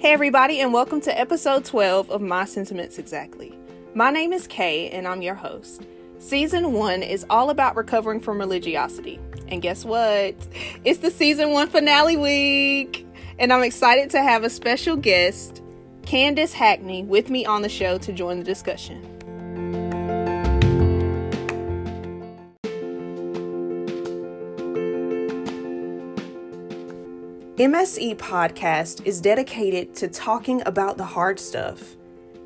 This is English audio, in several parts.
Hey, everybody, and welcome to episode 12 of My Sentiments Exactly. My name is Kay, and I'm your host. Season 1 is all about recovering from religiosity. And guess what? It's the season 1 finale week! And I'm excited to have a special guest, Candace Hackney, with me on the show to join the discussion. MSE Podcast is dedicated to talking about the hard stuff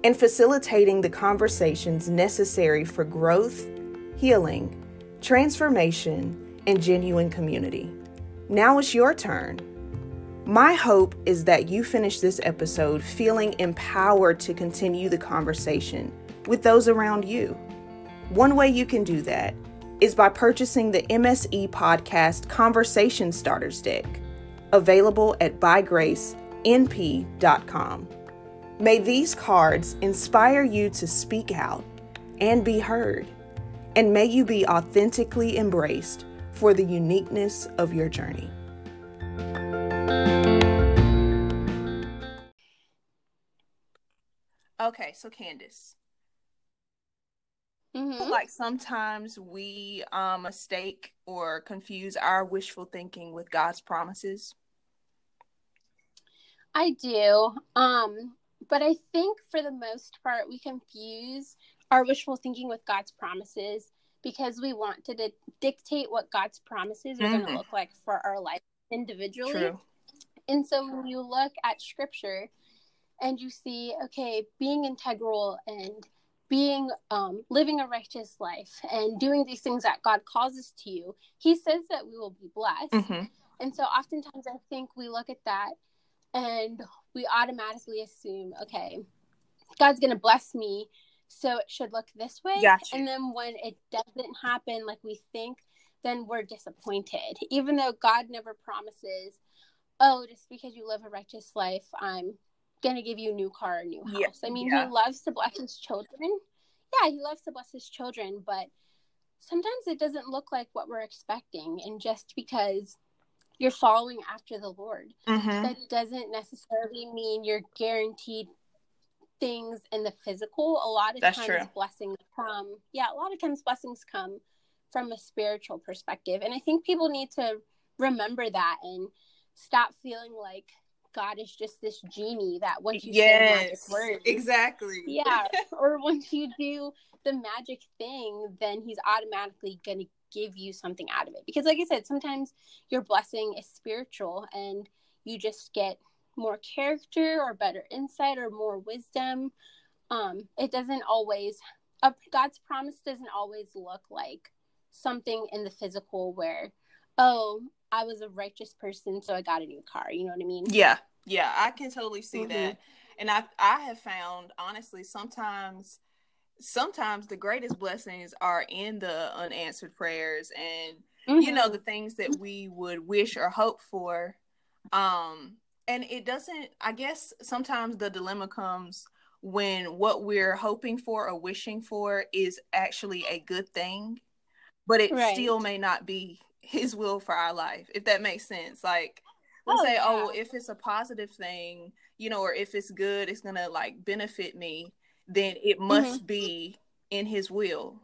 and facilitating the conversations necessary for growth, healing, transformation, and genuine community. Now it's your turn. My hope is that you finish this episode feeling empowered to continue the conversation with those around you. One way you can do that is by purchasing the MSE Podcast Conversation Starters Deck available at bygracenp.com. May these cards inspire you to speak out and be heard, and may you be authentically embraced for the uniqueness of your journey. Okay, so Candace. Mm-hmm. Like sometimes we um, mistake or confuse our wishful thinking with God's promises. I do. Um, but I think for the most part, we confuse our wishful thinking with God's promises because we want to di- dictate what God's promises are mm-hmm. going to look like for our life individually. True. And so when you look at scripture and you see, okay, being integral and being um, living a righteous life and doing these things that God calls us to you, He says that we will be blessed. Mm-hmm. And so oftentimes I think we look at that and we automatically assume, okay, God's going to bless me, so it should look this way. Gotcha. And then when it doesn't happen like we think, then we're disappointed. Even though God never promises, oh, just because you live a righteous life, I'm going to give you a new car, a new house. Yeah. I mean, yeah. he loves to bless his children. Yeah, he loves to bless his children, but sometimes it doesn't look like what we're expecting. And just because you're following after the Lord. Mm-hmm. That doesn't necessarily mean you're guaranteed things in the physical. A lot of That's times true. blessings come yeah, a lot of times blessings come from a spiritual perspective. And I think people need to remember that and stop feeling like God is just this genie that once you yes, say magic words, exactly, yeah, or once you do the magic thing, then He's automatically gonna give you something out of it. Because, like I said, sometimes your blessing is spiritual and you just get more character or better insight or more wisdom. Um, it doesn't always, uh, God's promise doesn't always look like something in the physical where, oh, I was a righteous person, so I got a new car. You know what I mean? Yeah. Yeah. I can totally see mm-hmm. that. And I, I have found, honestly, sometimes sometimes the greatest blessings are in the unanswered prayers and mm-hmm. you know the things that we would wish or hope for um and it doesn't i guess sometimes the dilemma comes when what we're hoping for or wishing for is actually a good thing but it right. still may not be his will for our life if that makes sense like let's oh, say oh, yeah. oh if it's a positive thing you know or if it's good it's gonna like benefit me then it must mm-hmm. be in his will.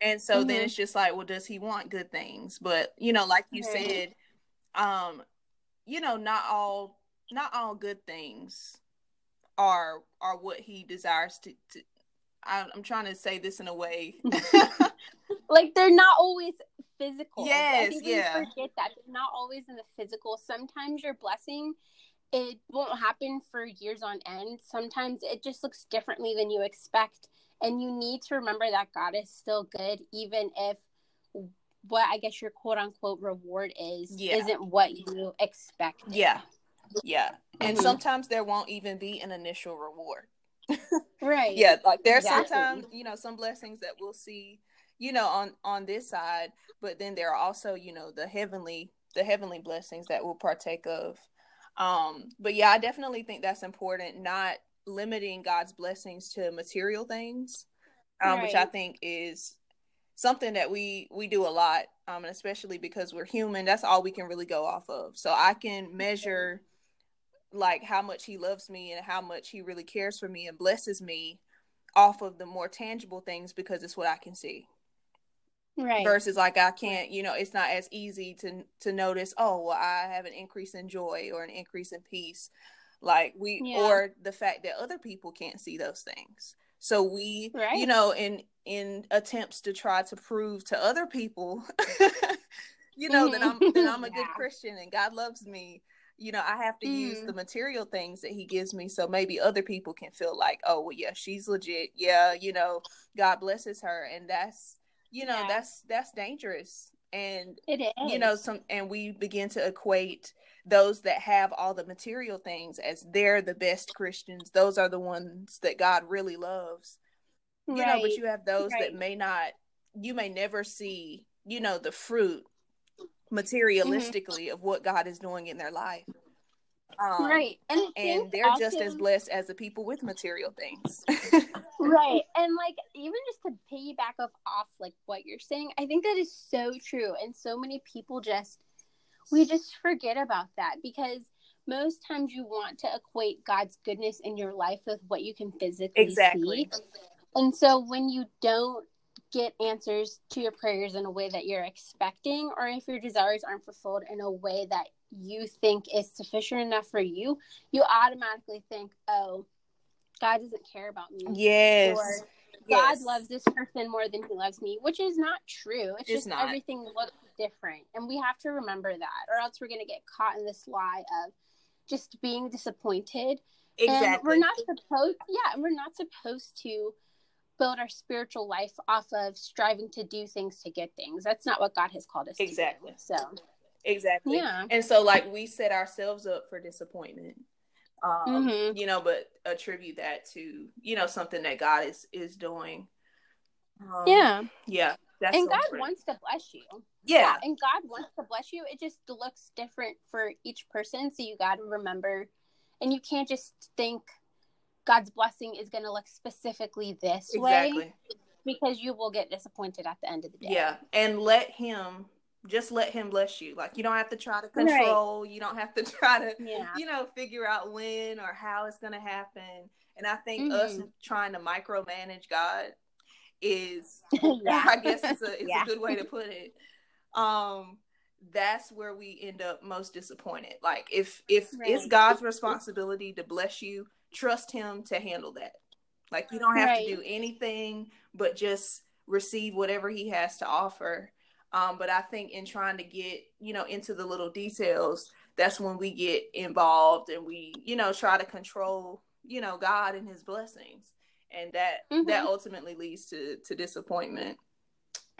And so mm-hmm. then it's just like, well, does he want good things? But you know, like you mm-hmm. said, um, you know, not all not all good things are are what he desires to, to I, I'm trying to say this in a way. like they're not always physical. Yes, I think yeah. forget that they're not always in the physical. Sometimes your blessing it won't happen for years on end. Sometimes it just looks differently than you expect. And you need to remember that God is still good, even if what I guess your quote unquote reward is yeah. isn't what you expect. Yeah. Yeah. And mm-hmm. sometimes there won't even be an initial reward. right. Yeah. Like there's exactly. sometimes, you know, some blessings that we'll see, you know, on on this side, but then there are also, you know, the heavenly the heavenly blessings that we'll partake of um, but yeah, I definitely think that's important, not limiting God's blessings to material things, um, right. which I think is something that we we do a lot, um, and especially because we're human, that's all we can really go off of. So I can measure like how much he loves me and how much he really cares for me and blesses me off of the more tangible things because it's what I can see. Right. Versus like I can't, you know, it's not as easy to to notice, oh, well, I have an increase in joy or an increase in peace. Like we yeah. or the fact that other people can't see those things. So we, right. you know, in in attempts to try to prove to other people, you know, that I'm that I'm a yeah. good Christian and God loves me. You know, I have to mm. use the material things that He gives me, so maybe other people can feel like, oh, well, yeah, she's legit. Yeah, you know, God blesses her, and that's, you know, yeah. that's that's dangerous. And it is, you know, some, and we begin to equate those that have all the material things as they're the best Christians. Those are the ones that God really loves. Right. You know, but you have those right. that may not you may never see, you know, the fruit materialistically mm-hmm. of what God is doing in their life. Um, right. And, and they're just as blessed as the people with material things. right. And like even just to piggyback off off like what you're saying, I think that is so true. And so many people just we just forget about that because most times you want to equate God's goodness in your life with what you can physically exactly. see. And so when you don't get answers to your prayers in a way that you're expecting, or if your desires aren't fulfilled in a way that you think is sufficient enough for you, you automatically think, oh, God doesn't care about me. Yes. Or God yes. loves this person more than he loves me, which is not true. It's, it's just not. everything looks different. And we have to remember that, or else we're going to get caught in this lie of just being disappointed. Exactly. And we're not supposed, yeah, and we're not supposed to build our spiritual life off of striving to do things to get things. That's not what God has called us exactly. So, exactly. Yeah. And so, like, we set ourselves up for disappointment. Um, mm-hmm. you know, but attribute that to you know something that God is is doing. Um, yeah, yeah. That's and so God wants to bless you. Yeah. yeah. And God wants to bless you. It just looks different for each person. So you got to remember, and you can't just think God's blessing is going to look specifically this exactly. way because you will get disappointed at the end of the day. Yeah. And let Him, just let Him bless you. Like you don't have to try to control, right. you don't have to try to, yeah. you know, figure out when or how it's going to happen. And I think mm-hmm. us trying to micromanage God is yeah. I guess it's a it's yeah. a good way to put it. Um that's where we end up most disappointed. Like if if right. it's God's responsibility to bless you, trust him to handle that. Like you don't have right. to do anything but just receive whatever he has to offer. Um, but I think in trying to get, you know, into the little details, that's when we get involved and we, you know, try to control, you know, God and his blessings. And that mm-hmm. that ultimately leads to to disappointment.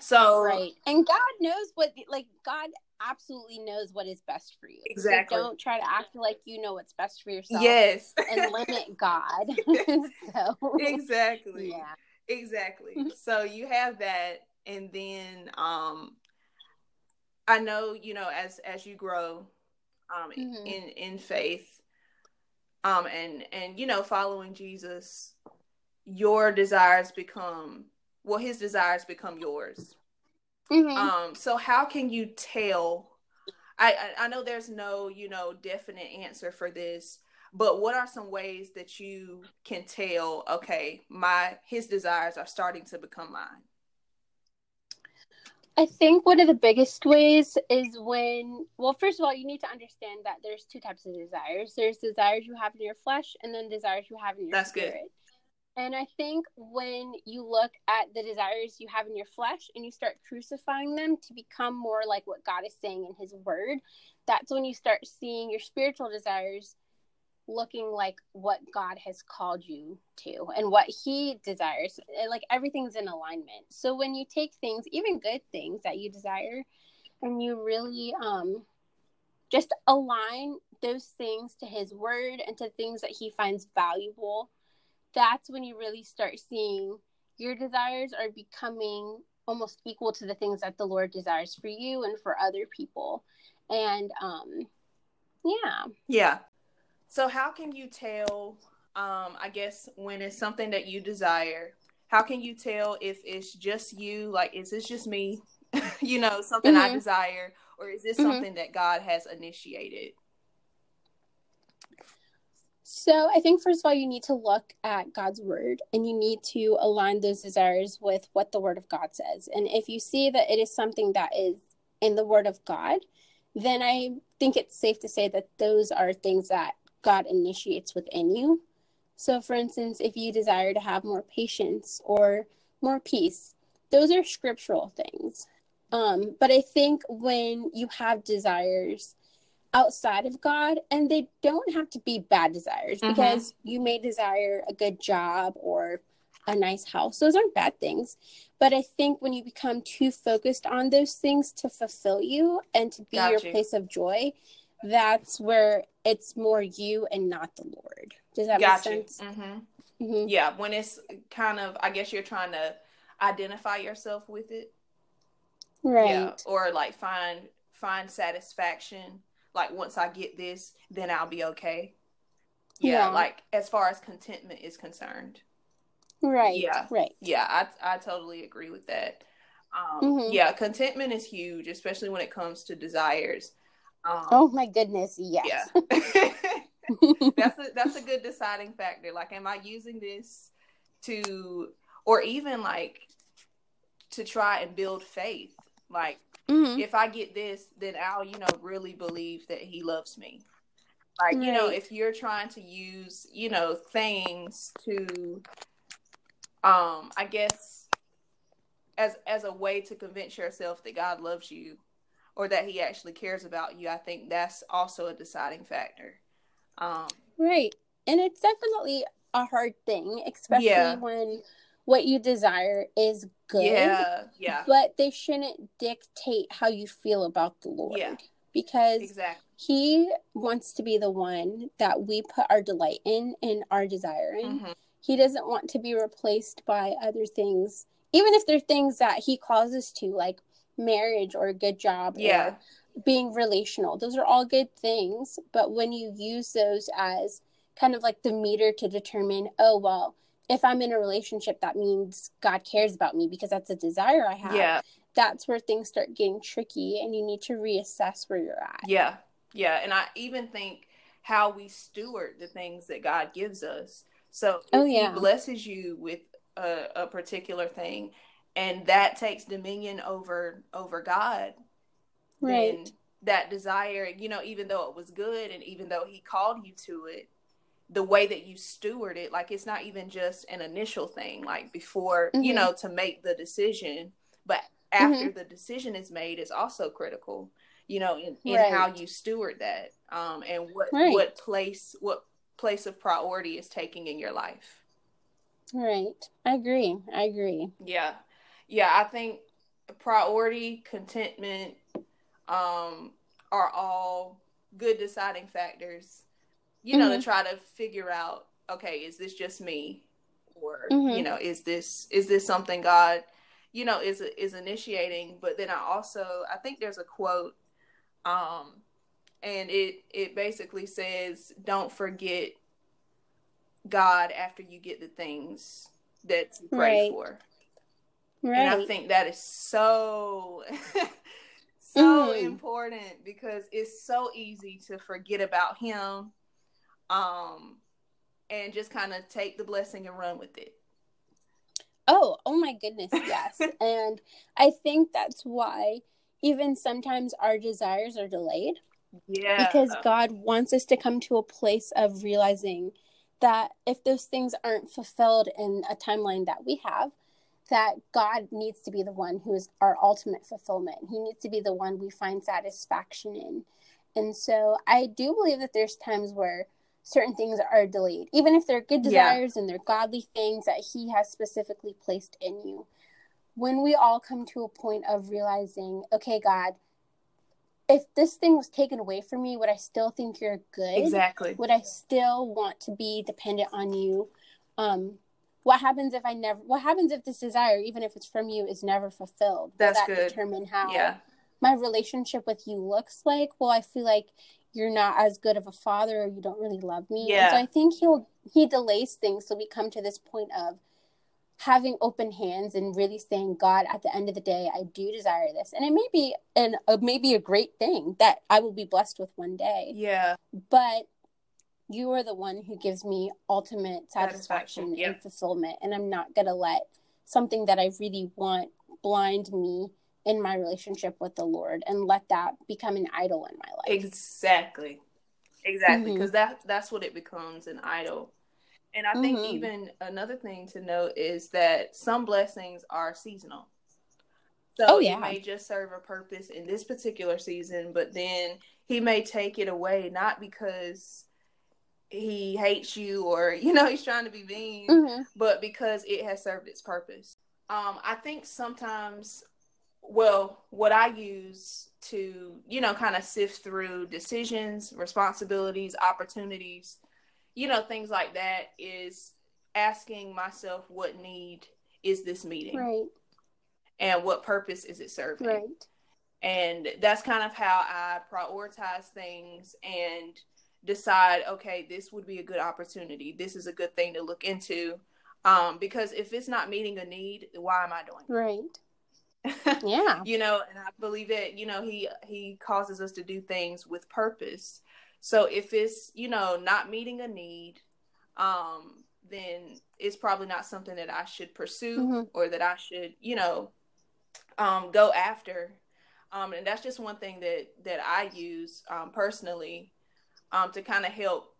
So right. And god knows what like god absolutely knows what is best for you. Exactly. so don't try to act like you know what's best for yourself yes. and limit god. So exactly. yeah. Exactly. So you have that and then um i know you know as as you grow um mm-hmm. in in faith um and and you know following jesus your desires become well his desires become yours mm-hmm. um so how can you tell I, I know there's no you know definite answer for this but what are some ways that you can tell okay my his desires are starting to become mine I think one of the biggest ways is when, well, first of all, you need to understand that there's two types of desires. There's desires you have in your flesh, and then desires you have in your That's spirit. Good. And I think when you look at the desires you have in your flesh and you start crucifying them to become more like what God is saying in His Word, that's when you start seeing your spiritual desires looking like what God has called you to and what He desires. Like everything's in alignment. So when you take things, even good things that you desire, and you really um, just align those things to His Word and to things that He finds valuable that's when you really start seeing your desires are becoming almost equal to the things that the Lord desires for you and for other people. And um yeah. Yeah. So how can you tell um I guess when it's something that you desire, how can you tell if it's just you like is this just me? you know, something mm-hmm. I desire or is this mm-hmm. something that God has initiated? So I think first of all you need to look at God's word and you need to align those desires with what the word of God says. And if you see that it is something that is in the word of God, then I think it's safe to say that those are things that God initiates within you. So for instance, if you desire to have more patience or more peace, those are scriptural things. Um, but I think when you have desires outside of God, and they don't have to be bad desires mm-hmm. because you may desire a good job or a nice house. Those aren't bad things. But I think when you become too focused on those things to fulfill you and to be Got your you. place of joy, that's where it's more you and not the Lord. Does that Got make sense? Mm-hmm. Mm-hmm. Yeah, when it's kind of, I guess you're trying to identify yourself with it, right? Yeah, or like find find satisfaction like once I get this, then I'll be okay. Yeah, yeah. like as far as contentment is concerned. Right. Yeah. Right. Yeah, I I totally agree with that. Um, mm-hmm. Yeah, contentment is huge, especially when it comes to desires. Um, oh my goodness, yes. Yeah. that's a that's a good deciding factor. Like, am I using this to, or even like, to try and build faith? Like, Mm-hmm. If I get this, then I'll, you know, really believe that he loves me. Like, right. you know, if you're trying to use, you know, things to um, I guess as as a way to convince yourself that God loves you or that he actually cares about you, I think that's also a deciding factor. Um, right. And it's definitely a hard thing, especially yeah. when what you desire is good. Yeah, yeah. But they shouldn't dictate how you feel about the Lord. Yeah. Because exactly. He wants to be the one that we put our delight in and our desire in. Mm-hmm. He doesn't want to be replaced by other things, even if they're things that He calls us to, like marriage or a good job yeah. or being relational. Those are all good things. But when you use those as kind of like the meter to determine, oh, well, if I'm in a relationship, that means God cares about me because that's a desire I have. Yeah. That's where things start getting tricky and you need to reassess where you're at. Yeah. Yeah. And I even think how we steward the things that God gives us. So oh, yeah. He blesses you with a, a particular thing and that takes dominion over over God, right. that desire, you know, even though it was good and even though he called you to it, the way that you steward it like it's not even just an initial thing like before mm-hmm. you know to make the decision but after mm-hmm. the decision is made is also critical you know in, in right. how you steward that um and what right. what place what place of priority is taking in your life right i agree i agree yeah yeah i think priority contentment um are all good deciding factors you know, mm-hmm. to try to figure out, okay, is this just me? Or, mm-hmm. you know, is this is this something God, you know, is is initiating? But then I also I think there's a quote, um, and it it basically says, Don't forget God after you get the things that you pray right. for. Right. And I think that is so so mm. important because it's so easy to forget about him um, and just kind of take the blessing and run with it. Oh, oh my goodness, yes. and I think that's why even sometimes our desires are delayed. Yeah. Because God wants us to come to a place of realizing that if those things aren't fulfilled in a timeline that we have, that God needs to be the one who is our ultimate fulfillment. He needs to be the one we find satisfaction in. And so I do believe that there's times where certain things are delayed, even if they're good desires yeah. and they're godly things that He has specifically placed in you. When we all come to a point of realizing, okay, God, if this thing was taken away from me, would I still think you're good? Exactly. Would I still want to be dependent on you? Um, what happens if I never? What happens if this desire, even if it's from you, is never fulfilled? That's Will that good. Determine how yeah. my relationship with you looks like. Well, I feel like you're not as good of a father or you don't really love me. Yeah. And so I think he'll he delays things so we come to this point of having open hands and really saying, God, at the end of the day, I do desire this. And it may be an a, maybe a great thing that I will be blessed with one day. Yeah. But you are the one who gives me ultimate satisfaction, satisfaction and fulfillment. And I'm not going to let something that I really want blind me in my relationship with the Lord and let that become an idol in my life. Exactly. Exactly. Because mm-hmm. that that's what it becomes an idol. And I think mm-hmm. even another thing to note is that some blessings are seasonal. So oh, yeah. it may just serve a purpose in this particular season, but then he may take it away not because he hates you or you know he's trying to be mean, mm-hmm. but because it has served its purpose. Um, I think sometimes, well, what I use to you know kind of sift through decisions, responsibilities, opportunities you know, things like that is asking myself what need is this meeting? Right. And what purpose is it serving? Right. And that's kind of how I prioritize things and decide, okay, this would be a good opportunity. This is a good thing to look into. Um, because if it's not meeting a need, why am I doing it? Right. yeah. you know, and I believe that, you know, he he causes us to do things with purpose. So if it's, you know, not meeting a need, um, then it's probably not something that I should pursue mm-hmm. or that I should, you know, um, go after. Um, and that's just one thing that that I use um, personally um, to kind of help.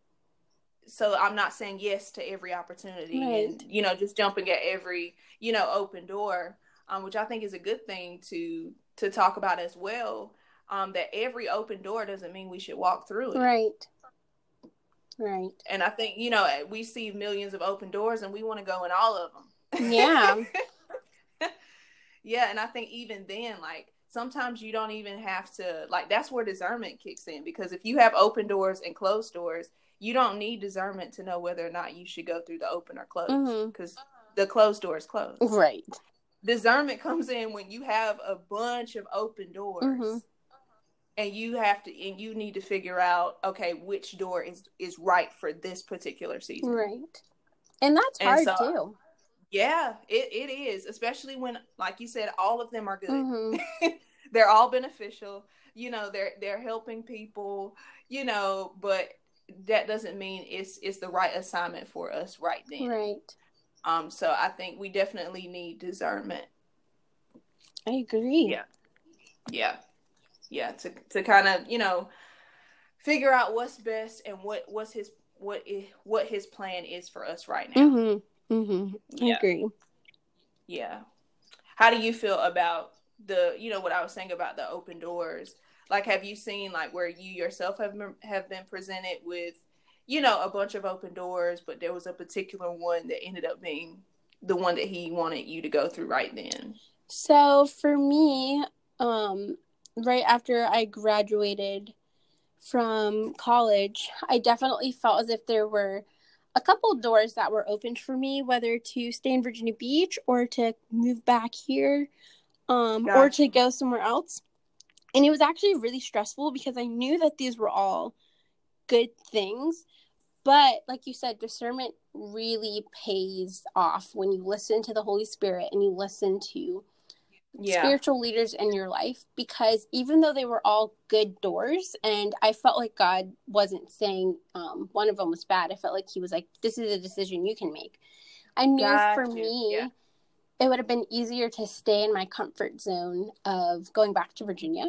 So I'm not saying yes to every opportunity right. and you know just jumping at every you know open door, um, which I think is a good thing to to talk about as well um, that every open door doesn't mean we should walk through it. Right. Right. And I think, you know, we see millions of open doors and we want to go in all of them. Yeah. yeah. And I think even then, like, sometimes you don't even have to, like, that's where discernment kicks in because if you have open doors and closed doors, you don't need discernment to know whether or not you should go through the open or closed because mm-hmm. the closed door is closed. Right. Discernment comes in when you have a bunch of open doors. Mm-hmm and you have to and you need to figure out okay which door is is right for this particular season right and that's hard and so, too yeah it, it is especially when like you said all of them are good. Mm-hmm. they're all beneficial you know they're they're helping people you know but that doesn't mean it's it's the right assignment for us right then. Right. Um so i think we definitely need discernment. I agree. Yeah. Yeah. Yeah to to kind of you know figure out what's best and what what's his what is, what his plan is for us right now. Mm-hmm. Mm-hmm. I yeah. agree. Yeah. How do you feel about the you know what I was saying about the open doors? Like, have you seen like where you yourself have have been presented with you know a bunch of open doors, but there was a particular one that ended up being the one that he wanted you to go through right then? So for me, um, right after I graduated from college, I definitely felt as if there were a couple doors that were opened for me, whether to stay in Virginia Beach or to move back here um, gotcha. or to go somewhere else. And it was actually really stressful because I knew that these were all good things. But like you said, discernment really pays off when you listen to the Holy Spirit and you listen to yeah. spiritual leaders in your life because even though they were all good doors and i felt like god wasn't saying um, one of them was bad i felt like he was like this is a decision you can make i knew for me yeah. it would have been easier to stay in my comfort zone of going back to virginia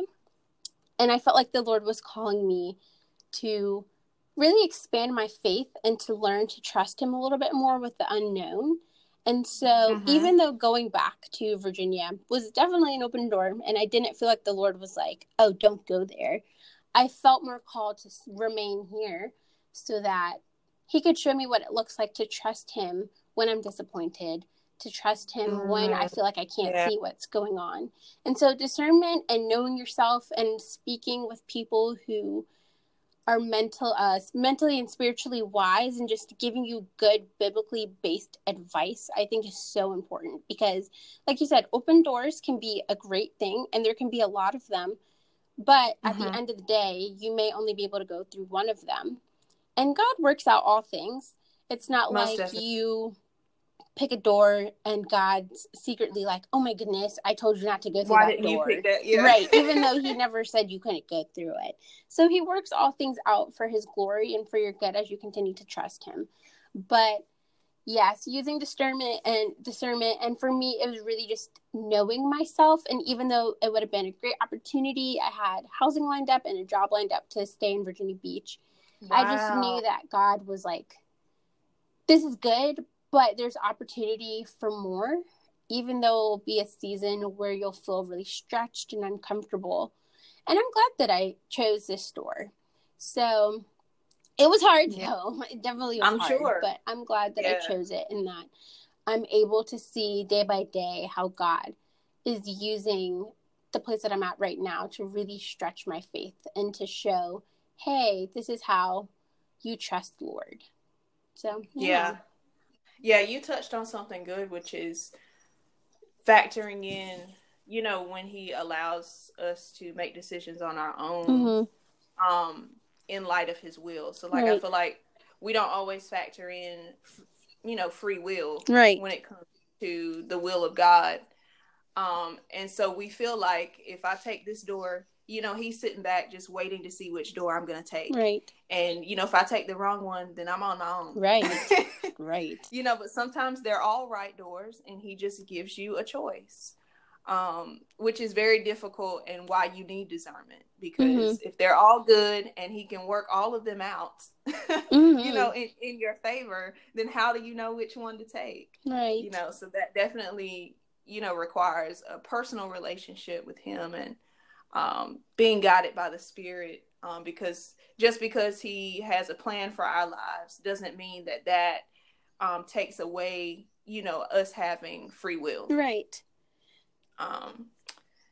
and i felt like the lord was calling me to really expand my faith and to learn to trust him a little bit more with the unknown and so, mm-hmm. even though going back to Virginia was definitely an open door, and I didn't feel like the Lord was like, oh, don't go there, I felt more called to remain here so that He could show me what it looks like to trust Him when I'm disappointed, to trust Him mm-hmm. when I feel like I can't yeah. see what's going on. And so, discernment and knowing yourself and speaking with people who are mental uh mentally and spiritually wise and just giving you good biblically based advice i think is so important because like you said open doors can be a great thing and there can be a lot of them but at mm-hmm. the end of the day you may only be able to go through one of them and god works out all things it's not Most like definitely. you pick a door and God's secretly like, "Oh my goodness, I told you not to go through Why that door." that? Yeah. Right, even though he never said you couldn't go through it. So he works all things out for his glory and for your good as you continue to trust him. But yes, using discernment and discernment and for me it was really just knowing myself and even though it would have been a great opportunity, I had housing lined up and a job lined up to stay in Virginia Beach. I just knew that God was like this is good, but there's opportunity for more, even though it'll be a season where you'll feel really stretched and uncomfortable. And I'm glad that I chose this store. So it was hard Yeah. though. It definitely was I'm hard, sure. but I'm glad that Yeah. I chose it and that I'm able to see day by day how God is using the place that I'm at right now to really stretch my faith and to show, hey, this is how you trust the Lord. So Yeah. Yeah, you touched on something good, which is factoring in, you know, when he allows us to make decisions on our own, Mhm. um, in light of his will. So, like, I feel like we don't always factor in, you know, free will Right. when it comes to the will of God. Um, and so we feel like if I take this door, you know, he's sitting back just waiting to see which door I'm going to take. Right. And, you know, if I take the wrong one, then I'm on my own. Right. Right. you know, but sometimes they're all right doors and he just gives you a choice. Um, which is very difficult and why you need discernment because if they're all good and he can work all of them out, Mhm. you know, in, in your favor, then how do you know which one to take? Right. You know, so that definitely, you know, requires a personal relationship with him and um, being guided by the Spirit. Um, because just because he has a plan for our lives doesn't mean that that um, takes away, you know, us having free will. Right. Um,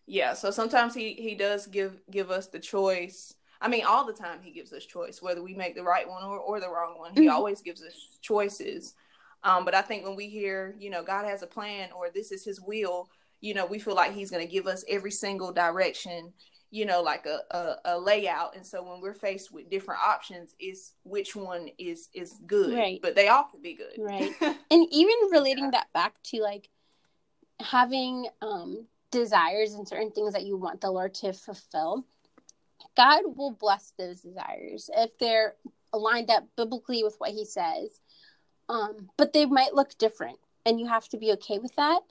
yeah, so sometimes he he does give give us the choice. I mean, all the time he gives us choice, whether we make the right one or, or the wrong one. He Mhm. always gives us choices. Um, but I think when we hear, you know, God has a plan or this is His will, you know, we feel like He's going to give us every single direction, you know, like a, a a layout. And so when we're faced with different options, is which one is is good? Right. But they all could be good. Right. And even relating Yeah. that back to like having um desires and certain things that you want the Lord to fulfill, God will bless those desires if they're aligned up biblically with what he says. Um, but they might look different and you have to be okay with that.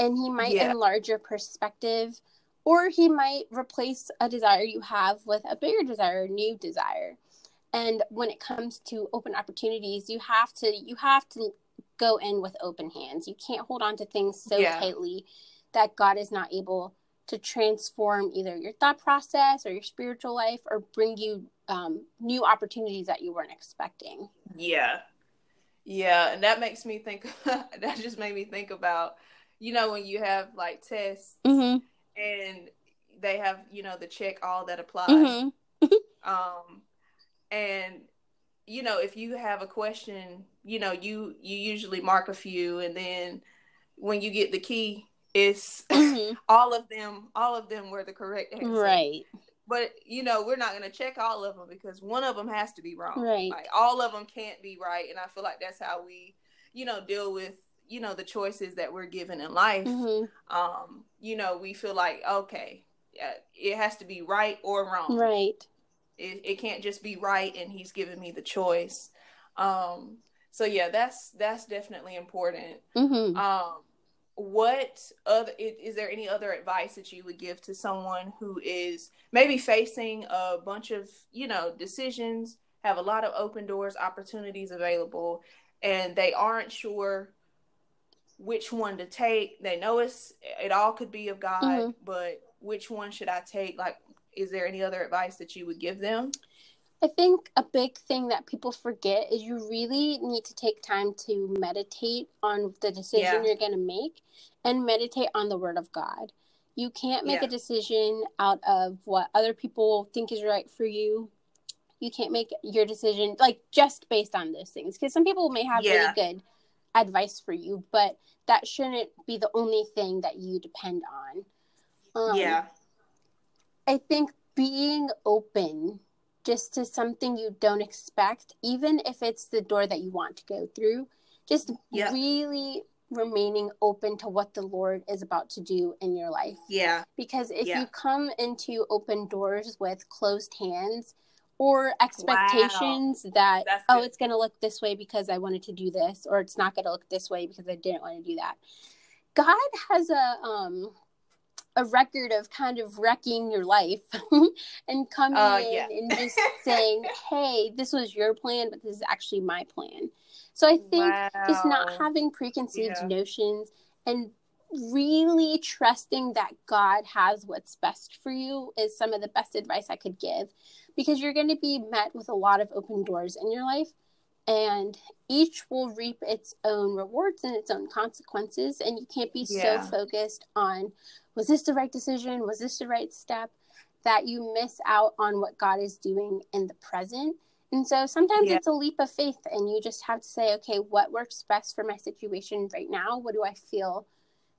And he might Yeah. enlarge your perspective or he might replace a desire you have with a bigger desire, a new desire. And when it comes to open opportunities, you have to you have to go in with open hands. You can't hold on to things so Yeah. tightly that God is not able to transform either your thought process or your spiritual life or bring you um, new opportunities that you weren't expecting. Yeah. Yeah, and that makes me think that just made me think about you know when you have like tests Mm-hmm. and they have you know the check all that applies Mm-hmm. um and you know if you have a question you know you you usually mark a few and then when you get the key it's Mhm. all of them all of them were the correct answer Right. but you know we're not going to check all of them because one of them has to be wrong Right. like all of them can't be right and i feel like that's how we you know deal with you know the choices that we're given in life hmm um you know we feel like okay it has to be right or wrong. Right. it, it can't just be right and he's giving me the choice. Um so yeah that's that's definitely important. Hmm um what other is there any other advice that you would give to someone who is maybe facing a bunch of you know decisions have a lot of open doors opportunities available and they aren't sure which one to take they know it's it all could be of god Mhm. but which one should i take like is there any other advice that you would give them I think a big thing that people forget is you really need to take time to meditate on the decision Yeah. you're going to make and meditate on the word of God. You can't make Yeah. a decision out of what other people think is right for you. You can't make your decision like just based on those things because some people may have Yeah. really good advice for you, but that shouldn't be the only thing that you depend on. Um, yeah I think being open just to something you don't expect, even if it's the door that you want to go through, just Yeah. really remaining open to what the Lord is about to do in your life. Yeah. Because if Yeah. you come into open doors with closed hands or expectations that, That's oh, good. it's going to look this way because I wanted to do this, or it's not going to look this way because I didn't want to do that. God has a, um, a record of kind of wrecking your life and coming Uh, in yeah. and just saying, "Hey, this was your plan, but this is actually my plan." So I think just not having preconceived Yeah. notions and really trusting that God has what's best for you is some of the best advice I could give because you're going to be met with a lot of open doors in your life and each will reap its own rewards and its own consequences and you can't be Yeah. so focused on was this the right decision was this the right step that you miss out on what God is doing in the present and so sometimes Yeah. it's a leap of faith and you just have to say okay what works best for my situation right now what do I feel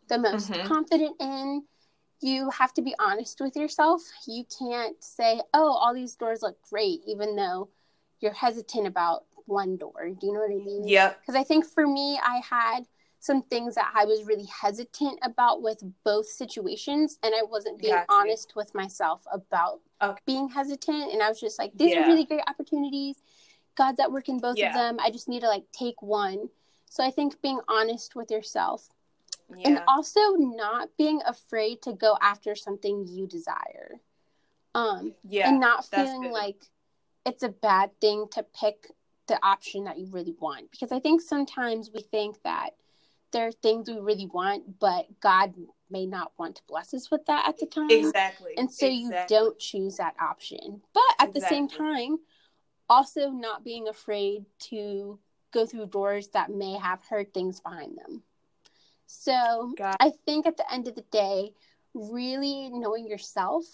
the most Mhm. confident in you have to be honest with yourself you can't say oh all these doors look great even though you're hesitant about one door do you know what i mean Yeah. because I think for me, I had some things that I was really hesitant about with both situations, and I wasn't being Got you. honest with myself about Okay. being hesitant. And I was just like, these Yeah. are really great opportunities. God's at work in both Yeah. of them. I just need to like take one. So I think being honest with yourself Yeah. and also not being afraid to go after something you desire. Um, yeah. and not feeling like it's a bad thing to pick the option that you really want because i think sometimes we think that there are things we really want but god may not want to bless us with that at the time exactly. and so Exactly. you don't choose that option but at the same time also not being afraid to go through doors that may have hurt things behind them so Got- i think at the end of the day really knowing yourself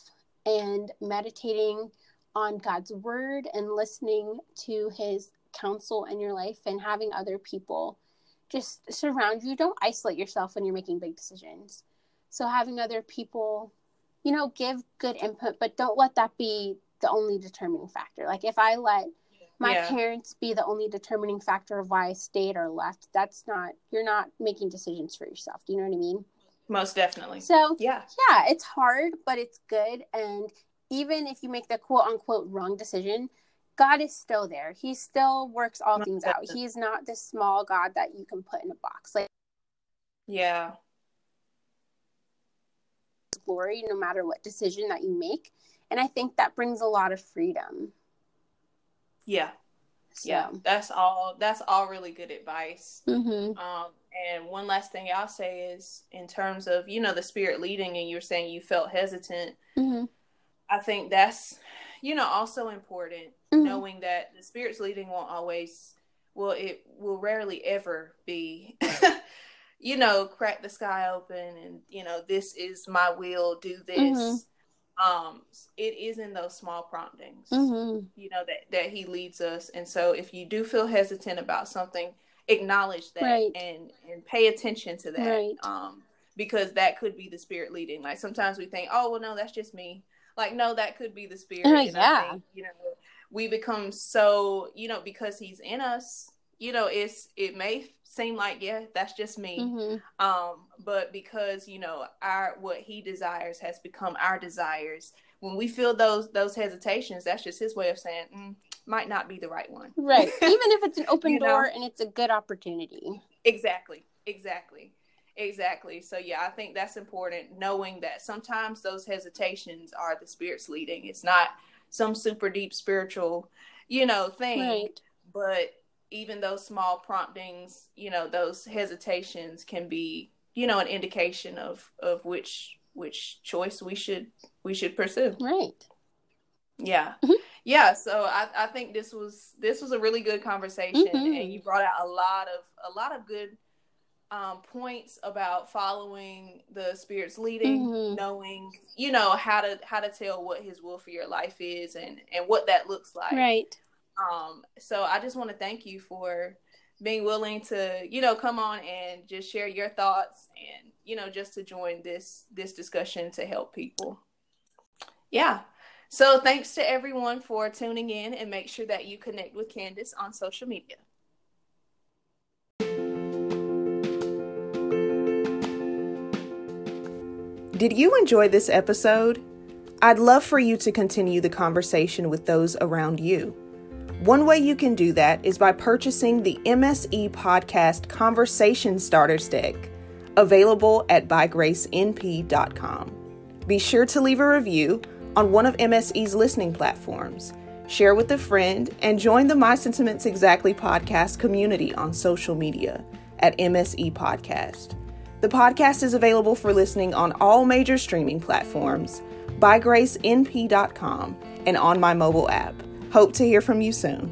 and meditating on god's word and listening to his counsel in your life and having other people just surround you. Don't isolate yourself when you're making big decisions. So having other people you know give good input but don't let that be the only determining factor. Like if i let my Yeah. parents be the only determining factor of why i stayed or left that's not you're not making decisions for yourself do you know what i mean Most definitely. so Yeah. yeah it's hard but it's good and even if you make the quote unquote wrong decision god is still there he still works all Most things out definitely. he's not this small god that you can put in a box like Yeah. glory no matter what decision that you make and i think that brings a lot of freedom Yeah. so Yeah. That's all. That's all really good advice. hmm Um, and one last thing I'll say is in terms of, you know, the spirit leading and you're saying you felt hesitant. hmm I think that's, you know, also important Mhm. knowing that the spirit's leading won't always, well, it will rarely ever be, you know, crack the sky open and, you know, this is my will, do this. Um, it is in those small promptings hmm you know that that he leads us and so if you do feel hesitant about something acknowledge that Right. and and pay attention to that Right. um because that could be the spirit leading like sometimes we think oh well no that's just me like no that could be the spirit and I yeah. think, you know we become so you know because he's in us you know it's it may seem like yeah that's just me. Hmm um but because you know our what he desires has become our desires. When we feel those those hesitations that's just his way of saying mm, might not be the right one. Right. Even if it's an open You know? door and it's a good opportunity. Exactly. Exactly. Exactly. So yeah i think that's important knowing that sometimes those hesitations are the spirits leading. It's not some super deep spiritual you know thing. Right. But even those small promptings you know those hesitations can be you know an indication of of which which choice we should we should pursue right yeah Mhm. yeah so i i think this was this was a really good conversation Mhm. and you brought out a lot of a lot of good um, points about following the spirit's leading Mhm. knowing you know how to how to tell what his will for your life is and and what that looks like right um, so I just want to thank you for being willing to, you know, come on and just share your thoughts and, you know, just to join this this discussion to help people. Yeah. So thanks to everyone for tuning in and make sure that you connect with Candace on social media. Did you enjoy this episode? I'd love for you to continue the conversation with those around you. One way you can do that is by purchasing the MSE Podcast Conversation Starters Deck, available at bygracenp.com. Be sure to leave a review on one of MSE's listening platforms, share with a friend, and join the My Sentiments Exactly podcast community on social media at MSE Podcast. The podcast is available for listening on all major streaming platforms, bygracenp.com, and on my mobile app. Hope to hear from you soon.